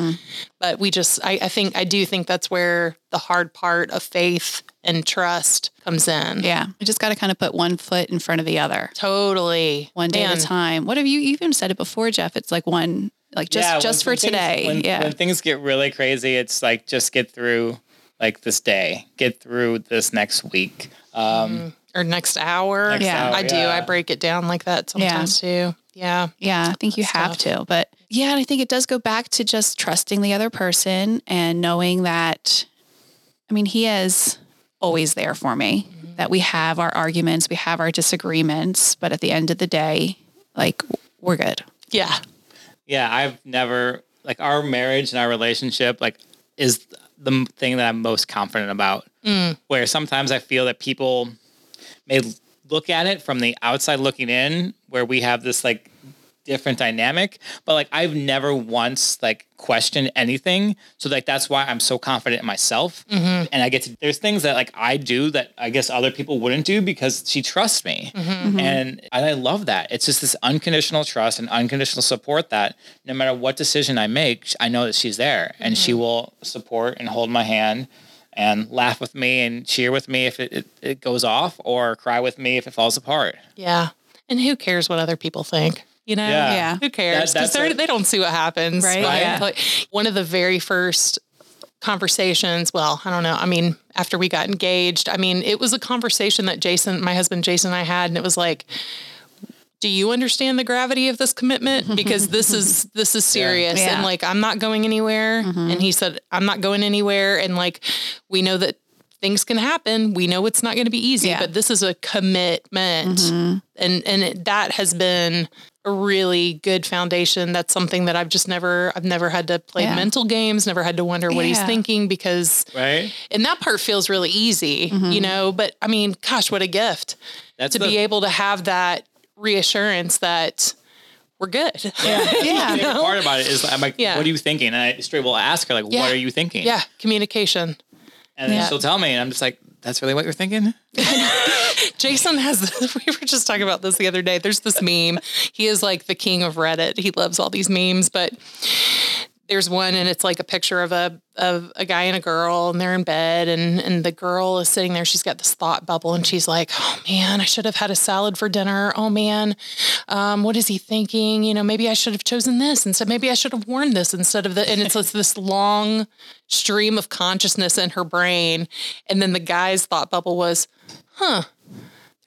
But we just I, I think I do think that's where the hard part of faith and trust comes in. Yeah. You just got to kind of put one foot in front of the other. Totally. one day at a time. What have you you even said it before, Jeff? It's like one, like just Yeah, just for things- today. when, yeah, When things get really crazy, it's like just get through like this day, get through this next week. Um, or next hour. Next Yeah. hour, I do. yeah. I break it down like that sometimes too. Yeah. Yeah, I think you have tough. to. But yeah, and I think it does go back to just trusting the other person and knowing that, I mean, he is always there for me, mm-hmm. that we have our arguments, we have our disagreements, but at the end of the day, like, we're good. Yeah. yeah, I've never like our marriage and our relationship like is the thing that I'm most confident about. Mm. Where sometimes I feel that people may look at it from the outside looking in, where we have this like different dynamic, but like I've never once like questioned anything. So like that's why I'm so confident in myself, mm-hmm. and I get to. There's things that like I do that I guess other people wouldn't do because she trusts me, mm-hmm. Mm-hmm. and and I love that. It's just this unconditional trust and unconditional support that no matter what decision I make, I know that she's there and she will support and hold my hand and laugh with me and cheer with me if it, it, it goes off or cry with me if it falls apart. Yeah. And who cares what other people think? You know? Yeah. Yeah. Who cares? That- Because a- they don't see what happens. Right, Right. yeah. Like, one of the very first conversations, well, I don't know. I mean, after we got engaged, I mean, it was a conversation that Jason, my husband Jason and I had, and it was like, do you understand the gravity of this commitment? Because this is this is serious. Yeah. And like I'm not going anywhere. Mm-hmm. And he said, I'm not going anywhere. And like we know that things can happen. We know it's not going to be easy, Yeah. but this is a commitment. Mm-hmm. And and it, that has been a really good foundation. That's something that I've just never I've never had to play Yeah. mental games, never had to wonder what he's thinking because Right? and that part feels really easy, you mm-hmm. know, but I mean, gosh, what a gift That's to the, be able to have that reassurance that we're good. Yeah. Yeah. The part about it is I'm like, Yeah. what are you thinking? And I straight will ask her, like, Yeah. what are you thinking? Yeah, communication. And then Yeah. she'll tell me, and I'm just like, that's really what you're thinking? Jason has, we were just talking about this the other day. There's this meme. He is like the king of Reddit. He loves all these memes, but there's one and it's like a picture of a of a guy and a girl and they're in bed and and the girl is sitting there. She's got this thought bubble and she's like oh man i should have had a salad for dinner. Oh man um, what is he thinking? You know maybe i should have chosen this instead maybe i should have worn this instead of the and it's just this long stream of consciousness in her brain. And then the guy's thought bubble was huh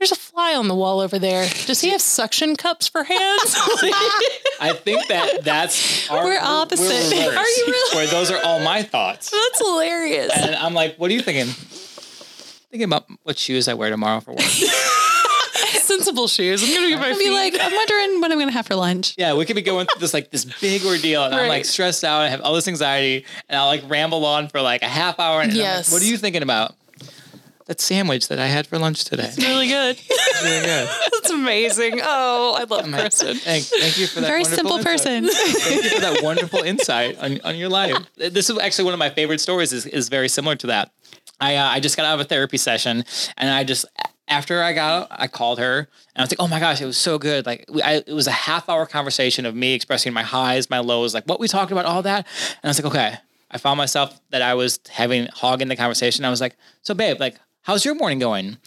there's a fly on the wall over there. Does he have suction cups for hands? I think that that's our, We're opposite. We're reversed, Are you really? Where those are all my thoughts. That's hilarious. And I'm like, what are you thinking? Thinking about what shoes I wear tomorrow for work. Sensible shoes. I'm gonna get my I'd feet. be like, I'm wondering what I'm going to have for lunch. yeah, we could be going through this like this big ordeal, and I'm like stressed out. I have all this anxiety, and I'll like ramble on for like a half hour. And I'm like, Yes. what are you thinking about? That sandwich that I had for lunch today. It's really good. It's really good. That's amazing. Oh, I love Kristen. Thank, thank you for that. Very simple insight. person. Thank you for that wonderful insight on, on your life. This is actually one of my favorite stories. is is very similar to that. I uh, I just got out of a therapy session, and I just after I got out, I called her, and I was like, "Oh my gosh, it was so good! Like, we, I, it was a half hour conversation of me expressing my highs, my lows, like what we talked about, all that." And I was like, "Okay." I found myself that I was having hogging the conversation. I was like, "So, babe, like, how's your morning going?"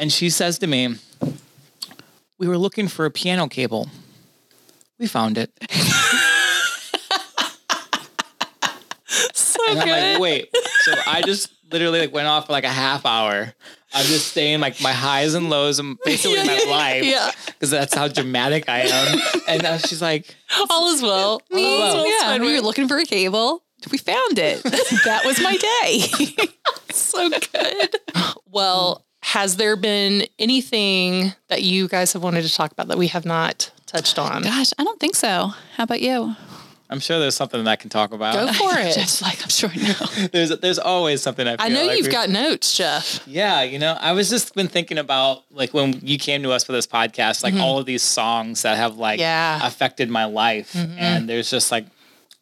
And she says to me, "We were looking for a piano cable. We found it." So And I'm good. like, wait. So I just literally like went off for like a half hour. I'm just saying like my highs and lows and basically my life. Yeah. Because that's how dramatic I am. And now she's like, All is well. All is well. yeah, Fine we were looking for a cable. We found it. that was my day. so good. Well, has there been anything that you guys have wanted to talk about that we have not touched on? Gosh, I don't think so. How about you? I'm sure there's something that I can talk about. Go for it. Just like I'm sure no. There's there's always something I feel I know like you've got notes, Jeff. Yeah, you know, I was just been thinking about like when you came to us for this podcast, like all of these songs that have like Mm-hmm. Yeah. Mm-hmm. affected my life, and there's just like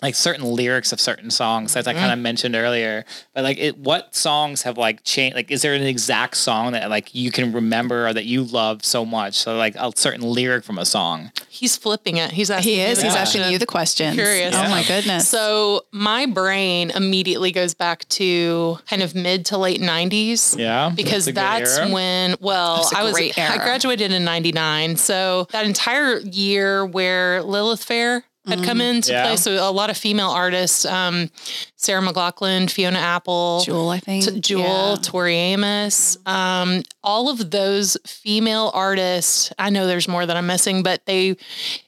like certain lyrics of certain songs as I Mm-hmm. kind of mentioned earlier. But like, it, what songs have like changed? Like, is there an exact song that like you can remember or that you love so much? So like a certain lyric from a song. He's flipping it. He's asking He you is. the He's question. asking you the questions. Curious. Oh my goodness. So my brain immediately goes back to kind of mid to late 90s. Yeah, Because a good that's era. when, well, That's a I was, great I graduated in 99. So that entire year where Lilith Fair had come into Yeah. play. So a lot of female artists, um, Sarah McLachlan, Fiona Apple, Jewel, I think. T- Jewel, Yeah. Tori Amos, um, all of those female artists. I know there's more that I'm missing, but they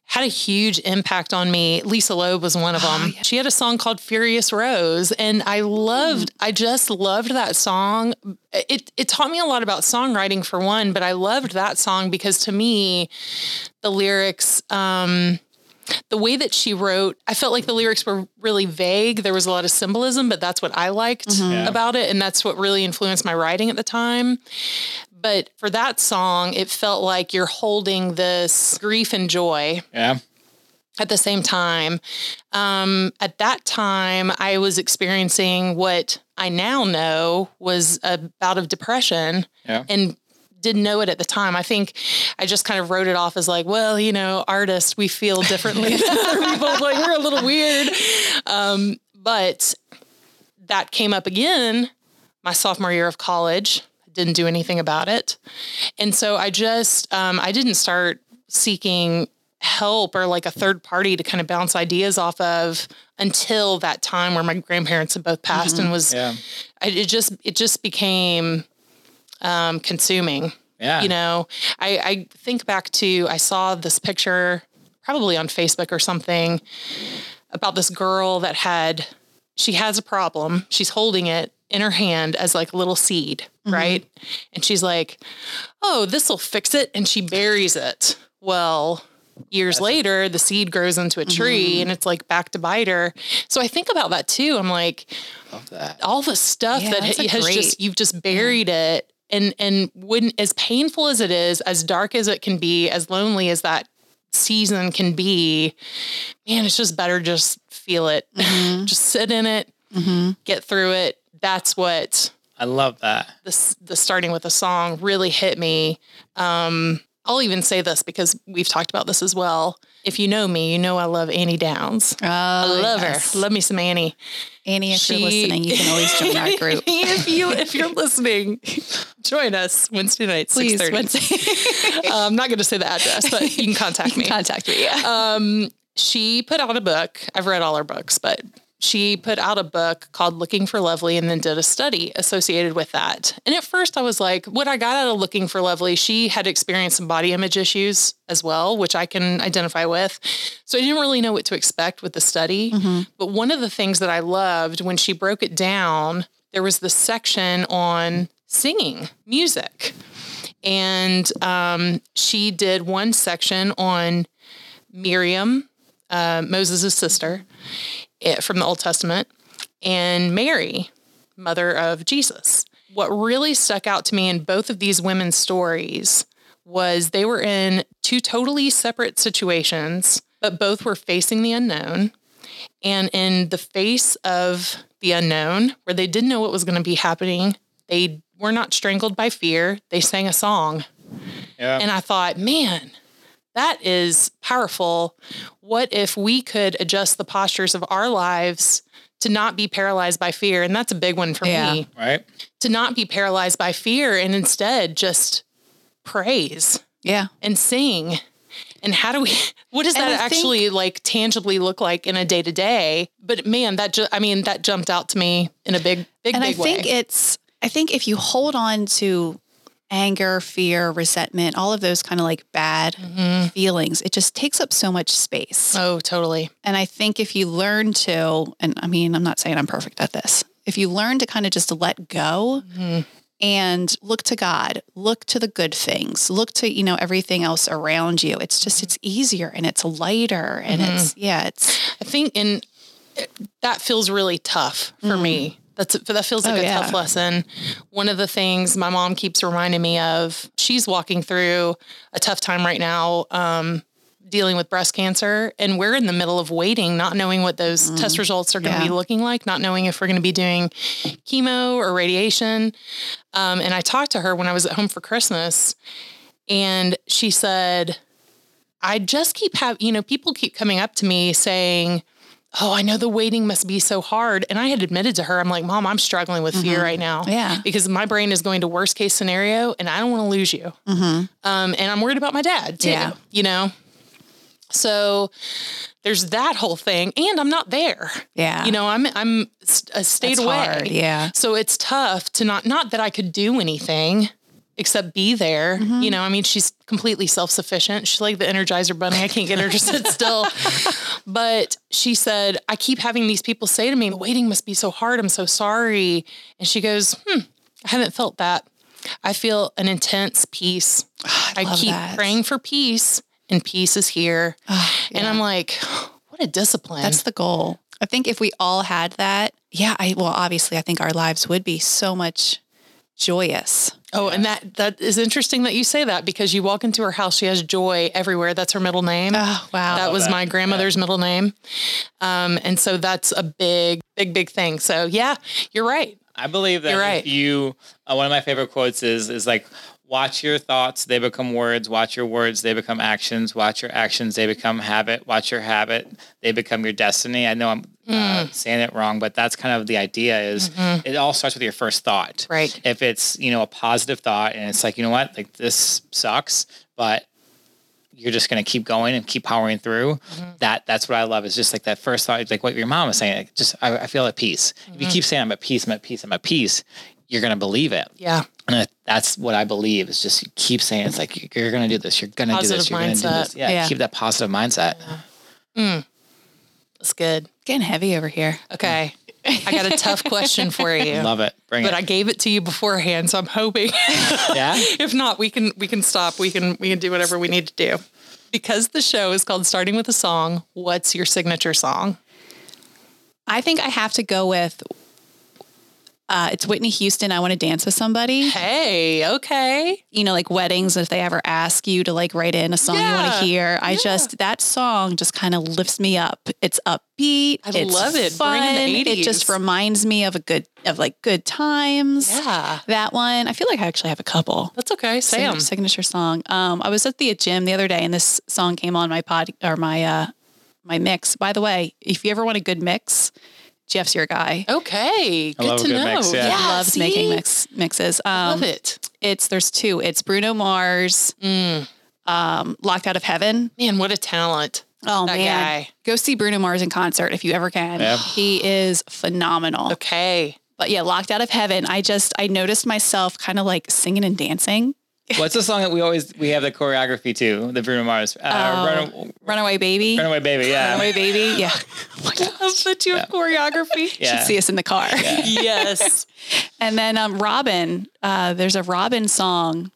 had a huge impact on me. Lisa Loeb was one of them. She had a song called Furious Rose, and I loved, I just loved that song. It, it taught me a lot about songwriting for one, but I loved that song because to me, the lyrics, um, the way that she wrote, I felt like the lyrics were really vague. There was a lot of symbolism, but that's what I liked Yeah. about it. And that's what really influenced my writing at the time. But for that song, it felt like you're holding this grief and joy Yeah. at the same time. Um, at that time, I was experiencing what I now know was a bout of depression Yeah. and didn't know it at the time. I think I just kind of wrote it off as like, well, you know, artists, we feel differently than other people. Like we're a little weird. Um, but that came up again my sophomore year of college. Didn't do anything about it. And so I just, um, I didn't start seeking help or like a third party to kind of bounce ideas off of until that time where my grandparents had both passed and was Yeah. I, it just it just became um, consuming. Yeah. You know, I, I think back to I saw this picture probably on Facebook or something about this girl that had she has a problem. She's holding it in her hand as like a little seed, right? And she's like, "Oh, this will fix it," and she buries it. Well, years later, the seed grows into a tree, and it's like back to bite her. So I think about that too. I'm like, Love that. all the stuff Yeah, that ha- has great- just you've just buried it and and wouldn't as painful as it is as dark as it can be as lonely as that season can be man it's just better just feel it Mm-hmm. just sit in it get through it that's what I love that. this the starting with a song really hit me um I'll even say this because we've talked about this as well. If you know me, you know I love Annie Downs. Oh, I love yes. her. Love me some Annie. Annie, if She- you're listening, you can always join our group. if you if you're listening, join us Wednesday night, six thirty. I'm not going to say the address, but you can contact me. Contact me. Yeah. Um, she put out a book. I've read all her books, but she put out a book called Looking for Lovely and then did a study associated with that. And at first I was like, what I got out of Looking for Lovely, she had experienced some body image issues as well, which I can identify with. So I didn't really know what to expect with the study. But one of the things that I loved when she broke it down, there was this section on singing music. And um, she did one section on Miriam, uh, Moses' sister Eh, from the Old Testament, and Mary, mother of Jesus. What really stuck out to me in both of these women's stories was they were in two totally separate situations, but both were facing the unknown. And in the face of the unknown, where they didn't know what was going to be happening, they were not strangled by fear. They sang a song. Yeah. And I thought, man, that is powerful. What if we could adjust the postures of our lives to not be paralyzed by fear? And that's a big one for Yeah. me right. to not be paralyzed by fear and instead just praise yeah. and sing. And how do we, what does And that I think- actually like tangibly look like in a day to day? But man, that, ju- I mean, that jumped out to me in a big, big, way. and big I think way. it's I think if you hold on to anger, fear, resentment, all of those kind of like bad mm-hmm. feelings, it just takes up so much space. oh, totally. And I think if you learn to, and I mean, I'm not saying I'm perfect at this, if you learn to kind of just let go mm-hmm. and look to God, look to the good things, look to, you know, everything else around you, it's just, mm-hmm. it's easier and it's lighter and it's, yeah, it's, I think and that feels really tough for me. Mm. That's that feels like Oh, a yeah. tough lesson. One of the things my mom keeps reminding me of, she's walking through a tough time right now, um, dealing with breast cancer, and we're in the middle of waiting, not knowing what those test results are going to Yeah. be looking like, not knowing if we're going to be doing chemo or radiation. Um, and I talked to her when I was at home for Christmas, and she said, I just keep having, you know, people keep coming up to me saying, Oh, I know the waiting must be so hard. And I had admitted to her, I'm like, Mom, I'm struggling with fear right now. Yeah. Because my brain is going to worst case scenario and I don't want to lose you. Hmm. Um, and I'm worried about my dad too, Yeah. you know? So there's that whole thing, and I'm not there. Yeah. You know, I'm I'm a state That's away. hard, yeah. So it's tough to not not that I could do anything except be there. Mm-hmm. You know, I mean, she's completely self sufficient. She's like the Energizer Bunny. I can't get her to sit still. But she said, I keep having these people say to me, waiting must be so hard. I'm so sorry. And she goes, Hmm, I haven't felt that. I feel an intense peace. I, love keep that. praying for peace, and peace is here. And I'm like, what a discipline. That's the goal. I think if we all had that, yeah, I well, obviously I think our lives would be so much joyous. Oh, and that that is interesting that you say that because you walk into her house, she has joy everywhere. That's her middle name. Oh, wow. That was that. my grandmother's middle name. Um, and so that's a big, big, big thing. So yeah, you're right. I believe that You're right. if you uh, one of my favorite quotes is is like watch your thoughts they become words watch your words they become actions watch your actions they become habit watch your habit they become your destiny i know i'm Mm. uh, saying it wrong but that's kind of the idea is it all starts with your first thought Mm-hmm. Right. if it's you know a positive thought and it's like you know what like this sucks but you're just going to keep going and keep powering through. Mm-hmm. That that's what I love. Is just like that first thought, like what your mom was saying. Like just I, I feel at peace. If Mm-hmm. you keep saying I'm at peace, I'm at peace, I'm at peace, you're going to believe it. Yeah. And that's what I believe. Is just keep saying it's like you're going to do this. You're going to do this. You're going to do this. Yeah, Yeah. Keep that positive mindset. That's good. Getting heavy over here. Okay. I got a tough question for you. Love it. Bring But it. I gave it to you beforehand, so I'm hoping. yeah. if not, we can we can stop. We can we can do whatever we need to do. Because the show is called Starting with a Song, what's your signature song? I think I have to go with uh, it's Whitney Houston. I want to dance with somebody. Hey, okay. You know, like weddings, if they ever ask you to like write in a song you want to hear, I yeah. just that song just kind of lifts me up. It's upbeat. I it's love it. Fun. It just reminds me of a good of like good times. Yeah. That one. I feel like I actually have a couple. That's okay. Say. Signature, signature song. Um, I was at the gym the other day and this song came on my pod or my uh my mix. By the way, if you ever want a good mix, Jeff's your guy. Okay. Good love a to good know. mix, yeah. He loves see? making mix mixes. Um, Love it. It's there's two. It's Bruno Mars, Mm. um, Locked Out of Heaven. Man, what a talent. Oh That man, guy. go see Bruno Mars in concert if you ever can. Yeah. He is phenomenal. Okay. But yeah, Locked Out of Heaven. I just I noticed myself kind of like singing and dancing. What's the song that we always we have the choreography to? The Bruno Mars. Uh, Run, Runaway Baby. Runaway Baby. Yeah. Runaway Baby. Yeah. Oh my God. Love that you have choreography. Yeah. Should see us in the car. Yes. And then um, Robyn. Uh, there's a Robyn song.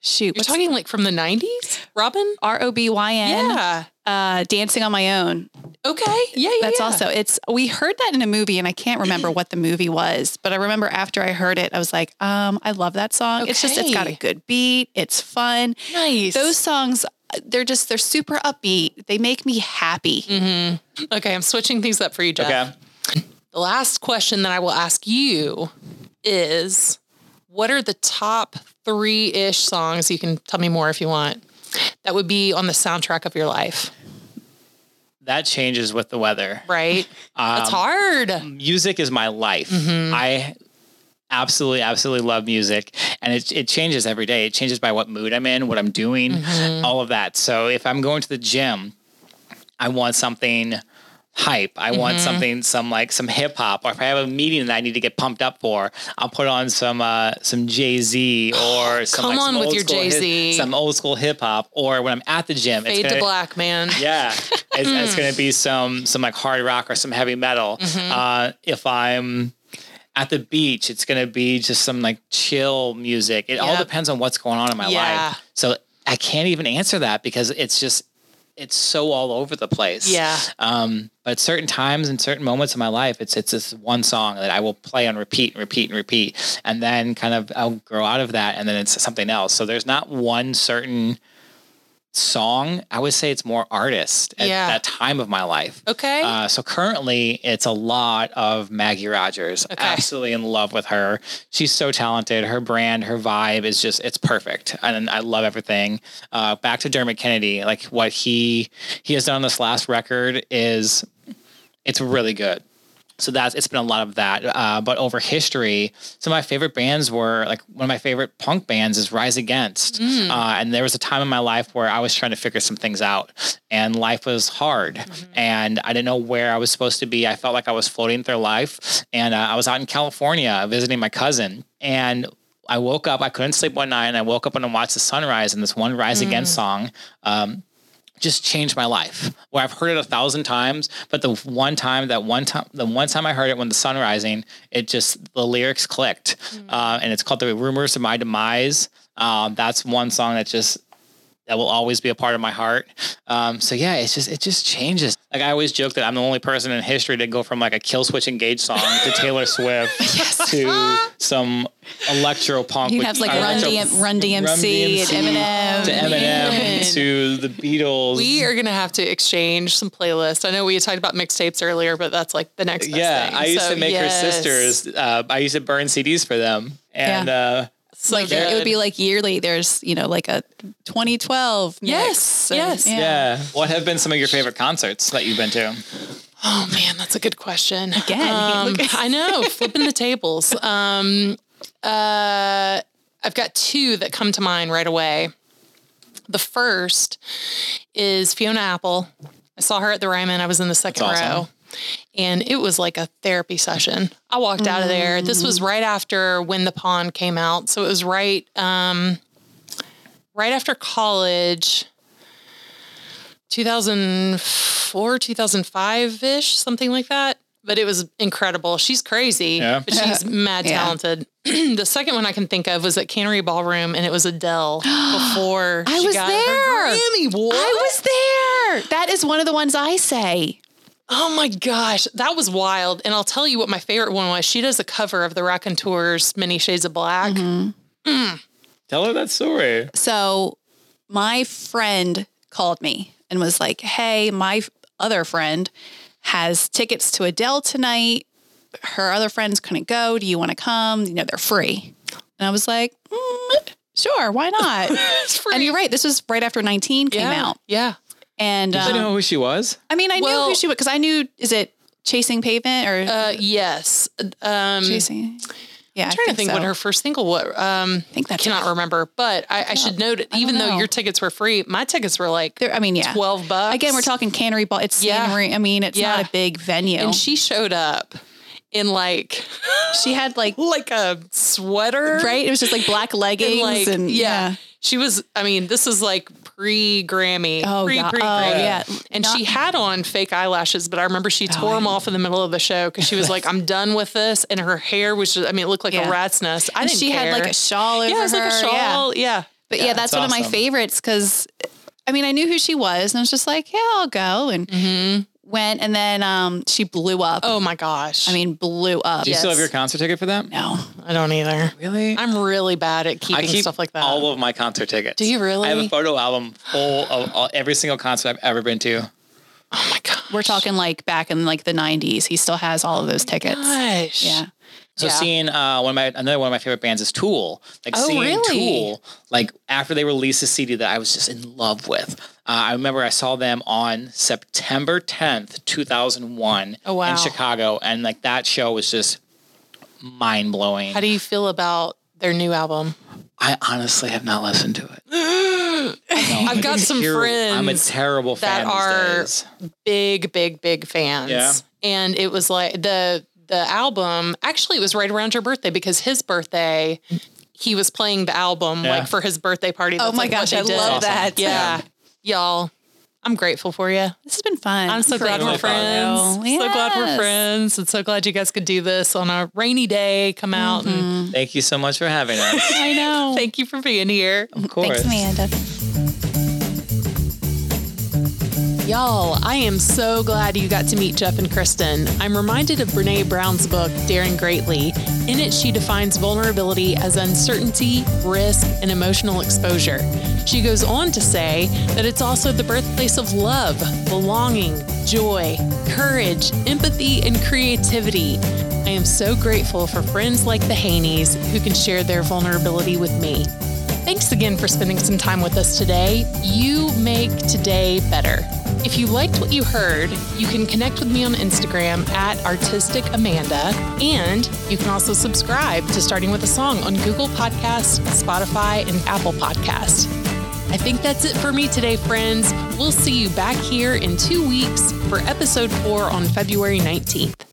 Shoot, You're talking like from the 90s? Robyn? R O B Y N. Yeah. Uh, Dancing on My Own. Okay. Yeah, yeah. That's yeah. also it's we heard that in a movie and I can't remember what the movie was, but I remember after I heard it, I was like, um, I love that song. It's just it's got a good beat, it's fun. nice. Those songs they're just they're super upbeat. They make me happy. Okay, I'm switching things up for you, Jeff. Okay. The last question that I will ask you is what are the top three ish songs? You can tell me more if you want. That would be on the soundtrack of your life, That changes with the weather. right? Um, hard. music is my life. Mm-hmm. I absolutely, absolutely love music, and it it changes every day. It changes by what mood I'm in, what I'm doing, Mm-hmm. all of that. So if I'm going to the gym, I want something hype. I Mm-hmm. want something, some like some hip hop. Or if I have a meeting that I need to get pumped up for, I'll put on some uh, some Jay Z or some Come like, some on with your Jay-Z. some old school hip hop. Or when I'm at the gym, Fade to gonna- black, man. yeah, it's, it's going to be some some like hard rock or some heavy metal. Mm-hmm. Uh, if I'm at the beach, it's going to be just some like chill music. It all depends on what's going on in my Yeah. life. So I can't even answer that because it's just it's so all over the place. Yeah. Um, but at certain times and certain moments in my life, it's it's this one song that I will play on repeat and repeat and repeat, and then kind of I'll grow out of that, and then it's something else. So there's not one certain song. I would say it's more artist at Yeah. that time of my life. Okay. Uh, so currently, it's a lot of Maggie Rogers. Okay. Absolutely in love with her. She's so talented. Her brand, her vibe is just it's perfect, and I love everything. Uh, back to Dermot Kennedy, like what he he has done on this last record is it's really good. So that's it's been a lot of that. Uh, but over history, some of my favorite bands were like one of my favorite punk bands is Rise Against. Mm. Uh, and there was a time in my life where I was trying to figure some things out, and life was hard, Mm-hmm. and I didn't know where I was supposed to be. I felt like I was floating through life, and uh, I was out in California visiting my cousin, and I woke up. I couldn't sleep one night, and I woke up and I watched the sunrise. And this one "Rise Against" song um, just changed my life. Where I've heard it a thousand times, but the one time, that one time, the one time I heard it when the sun rising, it just the lyrics clicked, uh, and it's called "The Rumors of My Demise." Um, that's one song that just that will always be a part of my heart. Um, so yeah, it's just it just changes. Like I always joke that I'm the only person in history to go from like a Killswitch Engage song to Taylor Swift to some electro punk. You with- have like uh, Run, electro- DM, Run DMC, Run DMC and Eminem. to Eminem Man. to the Beatles. We are gonna have to exchange some playlists. I know we had talked about mixtapes earlier, but that's like the next. Best yeah, thing. I used So, to make yes. her sisters. Uh, I used to burn CDs for them, and uh, So like it would be like yearly. There's you know like a 2012. mix, Yes, and- yes. yeah. What have been some of your favorite concerts that you've been to? Oh man, that's a good question. Again, Um, I know, flipping the tables. Um, uh, I've got two that come to mind right away. The first is Fiona Apple. I saw her at the Ryman. I was in the second awesome. row. And it was like a therapy session. I walked out of there. This was right after When the Pawn came out. So it was right um, right after college. 2004, 2005 ish, something like that. But it was incredible. She's crazy, Yeah. but she's mad Yeah. talented. the second one I can think of was at Cannery Ballroom, and it was Adele before I she was got there. Grammy. What? I was there. That is one of the ones I say. Oh my gosh, that was wild. And I'll tell you what my favorite one was. She does a cover of the Raconteurs Many Shades of Black. Mm-hmm. Tell her that story. So my friend called me and was like, "Hey, my other friend has tickets to Adele tonight. Her other friends couldn't go. Do you want to come? You know, they're free." And I was like, mm, "Sure, why not?" and you're right. This was right after 19 came yeah. out, Yeah. And Did you um, know who she was? I mean, I Well- knew who she was because I knew. Is it Chasing Pavement or Uh, yes. Um, Chasing? Yeah, I'm trying to think so. what her first single was. Um, I think that's cannot it. remember, but I, I should note, it, even though know. your tickets were free, my tickets were like There- I mean, yeah, 12 bucks. Again, we're talking Cannery Ball. It's Yeah. Cannery. I mean, it's Yeah. not a big venue. And she showed up in like, she had like like a sweater. right. It was just like black leggings And like, and yeah. She was, I mean, this is like pre Grammy. Oh, pre, yeah. pre Oh, Grammy. yeah. And Not- Oh, she had on fake eyelashes, but I remember she tore oh, them off in the middle of the show because she was like, I'm done with this. And her hair was just, I mean, it looked like Yeah. a rat's nest. I And didn't she had like a shawl over Yeah, it was like a her, yeah. shawl. Yeah. But yeah, that's that's one of my favorites because I mean, I knew who she was and I was just like, yeah, I'll go. And mm-hmm. Went and then um, she blew up. Oh my gosh. I mean, blew up. Do you still have your concert ticket for that? no. I don't either. Really? I'm really bad at I keeping keep stuff like that. all of my concert tickets. Do you really? I have a photo album full of all, every single concert I've ever been to. oh my god. We're talking like back in like the 90s. He still has all of those tickets. Gosh. Yeah. So Yeah. seeing uh, one of my another one of my favorite bands is Tool. Like Oh, seeing really? Tool, like after they released a CD that I was just in love with. Uh, I remember I saw them on September 10th, 2001 Oh, wow. in Chicago. And like that show was just mind blowing. How do you feel about their new album? I honestly have not listened to it. I've got some friends I'm a terrible that fan these are days. big, big, big fans. Yeah. And it was like the the album. Actually, it was right around your birthday because his birthday, he was playing the album Yeah. like for his birthday party. Oh my like, gosh, I did. love Awesome. that. Yeah, y'all. I'm grateful for you. This has been fun. I'm so glad Really we're fun. friends. So glad we're friends, and so glad you guys could do this on a rainy day. Come out and mm-hmm. Thank you so much for having us. I know. thank you for being here. Of course. Thanks, Amanda. Y'all, I am so glad you got to meet Jeff and Kristen. I'm reminded of Brene Brown's book, Daring Greatly. In it, she defines vulnerability as uncertainty, risk, and emotional exposure. She goes on to say that it's also the birthplace of love, belonging, joy, courage, empathy, and creativity. I am so grateful for friends like the Haneys who can share their vulnerability with me. Thanks again for spending some time with us today. You make today better. If you liked what you heard, you can connect with me on Instagram at Artistic Amanda, and you can also subscribe to Starting with a Song on Google Podcast, Spotify, and Apple Podcast. I think that's it for me today, friends. We'll see you back here in two weeks for episode four on February 19th.